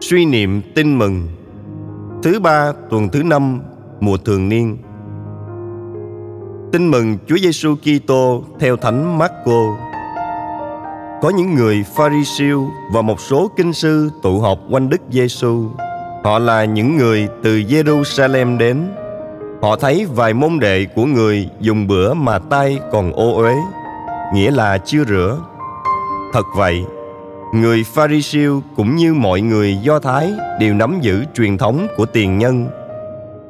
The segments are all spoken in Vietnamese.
Suy niệm tin mừng Thứ ba tuần thứ năm mùa thường niên Tin mừng Chúa Giêsu Kitô theo Thánh Marco. Có những người Pharisêu và một số kinh sư tụ họp quanh Đức Giêsu. Họ là những người từ Jerusalem đến. Họ thấy vài môn đệ của người dùng bữa mà tay còn ô uế, nghĩa là chưa rửa. Thật vậy, người Pharisêu cũng như mọi người Do Thái đều nắm giữ truyền thống của tiền nhân.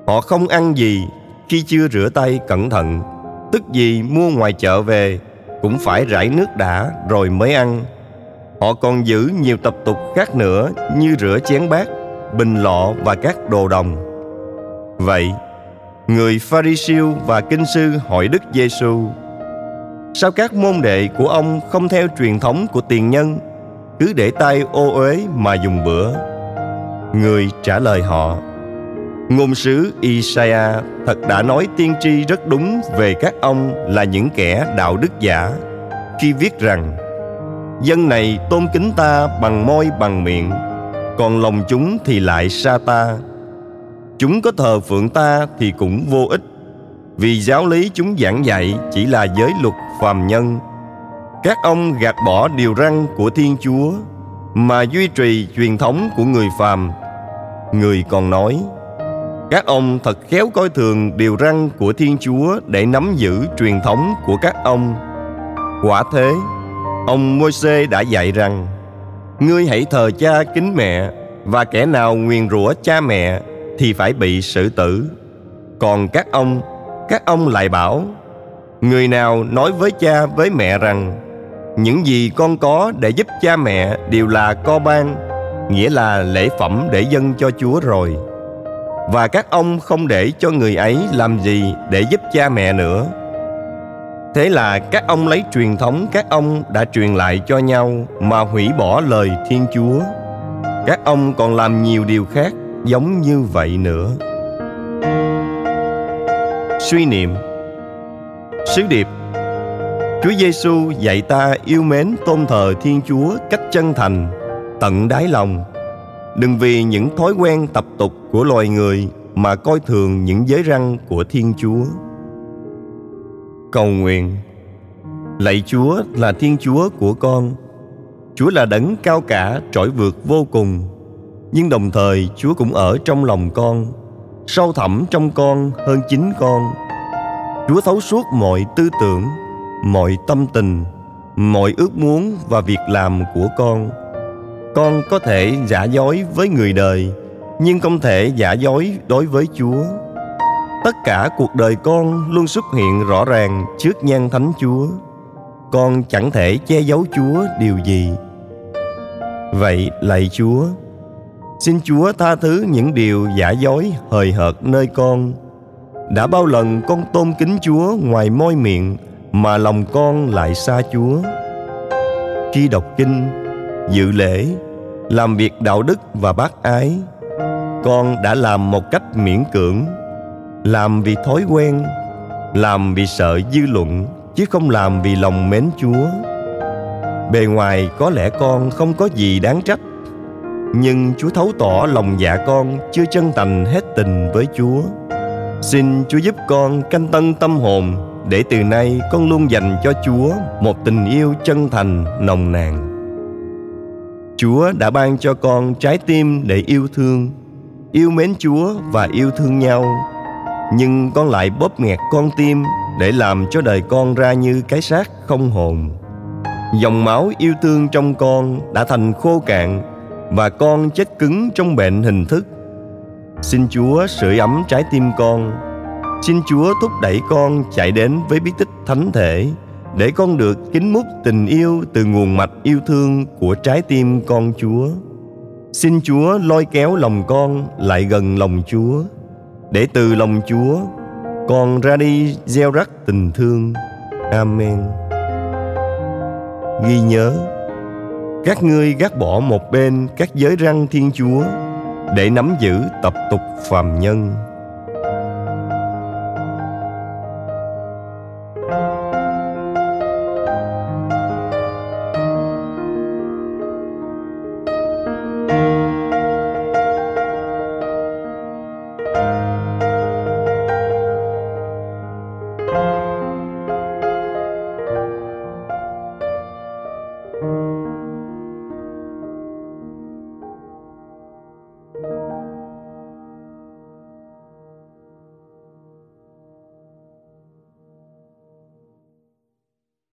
Họ không ăn gì khi chưa rửa tay cẩn thận, tức gì mua ngoài chợ về cũng phải rải nước đã rồi mới ăn. Họ còn giữ nhiều tập tục khác nữa như rửa chén bát, bình lọ và các đồ đồng. Vậy, người Pharisêu và kinh sư hỏi Đức Giêsu: Sao các môn đệ của ông không theo truyền thống của tiền nhân cứ để tay ô uế mà dùng bữa. Người trả lời họ, ngôn sứ Isaiah thật đã nói tiên tri rất đúng về các ông là những kẻ đạo đức giả, khi viết rằng, dân này tôn kính ta bằng môi bằng miệng, còn lòng chúng thì lại xa ta. Chúng có thờ phượng ta thì cũng vô ích. Vì giáo lý chúng giảng dạy chỉ là giới luật phàm nhân các ông gạt bỏ điều răn của thiên chúa mà duy trì truyền thống của người phàm. Người còn nói, các ông thật khéo coi thường điều răn của thiên chúa để nắm giữ truyền thống của các ông. Quả thế, ông môi đã dạy rằng, ngươi hãy thờ cha kính mẹ, và kẻ nào nguyền rủa cha mẹ thì phải bị xử tử. Còn các ông các ông lại bảo, người nào nói với cha, với mẹ rằng những gì con có để giúp cha mẹ đều là co ban, nghĩa là lễ phẩm để dâng cho chúa rồi. Và các ông không để cho người ấy làm gì để giúp cha mẹ nữa. Thế là các ông lấy truyền thống các ông đã truyền lại cho nhau mà hủy bỏ lời thiên chúa. Các ông còn làm nhiều điều khác giống như vậy nữa. Suy niệm. Sứ điệp. Chúa Giêsu dạy ta yêu mến tôn thờ Thiên Chúa cách chân thành, tận đáy lòng. Đừng vì những thói quen tập tục của loài người mà coi thường những giới răn của Thiên Chúa. Cầu nguyện Lạy Chúa là Thiên Chúa của con. Chúa là đấng cao cả trỗi vượt vô cùng. Nhưng đồng thời Chúa cũng ở trong lòng con, sâu thẳm trong con hơn chính con. Chúa thấu suốt mọi tư tưởng, mọi tâm tình, mọi ước muốn và việc làm của con. Con có thể giả dối với người đời, nhưng không thể giả dối đối với chúa. Tất cả cuộc đời con luôn xuất hiện rõ ràng trước nhan thánh chúa. Con chẳng thể che giấu chúa điều gì. Vậy lạy chúa, xin chúa tha thứ những điều giả dối hời hợt nơi con. Đã bao lần con tôn kính chúa ngoài môi miệng mà lòng con lại xa Chúa. Khi đọc kinh, dự lễ, làm việc đạo đức và bác ái, con đã làm một cách miễn cưỡng, làm vì thói quen, làm vì sợ dư luận chứ không làm vì lòng mến Chúa. Bề ngoài có lẽ con không có gì đáng trách, nhưng Chúa thấu tỏ lòng dạ con chưa chân thành hết tình với Chúa. Xin Chúa giúp con canh tân tâm hồn để từ nay con luôn dành cho Chúa một tình yêu chân thành nồng nàn. Chúa đã ban cho con trái tim để yêu thương, yêu mến Chúa và yêu thương nhau. Nhưng con lại bóp nghẹt con tim để làm cho đời con ra như cái xác không hồn. Dòng máu yêu thương trong con đã thành khô cạn và con chết cứng trong bệnh hình thức. Xin Chúa sưởi ấm trái tim con Xin Chúa thúc đẩy con chạy đến với bí tích thánh thể, để con được kính múc tình yêu từ nguồn mạch yêu thương của trái tim con Chúa. Xin Chúa lôi kéo lòng con lại gần lòng Chúa để từ lòng Chúa, con ra đi gieo rắc tình thương. Amen. Ghi nhớ, các ngươi gác bỏ một bên các giới răng Thiên Chúa, để nắm giữ tập tục phàm nhân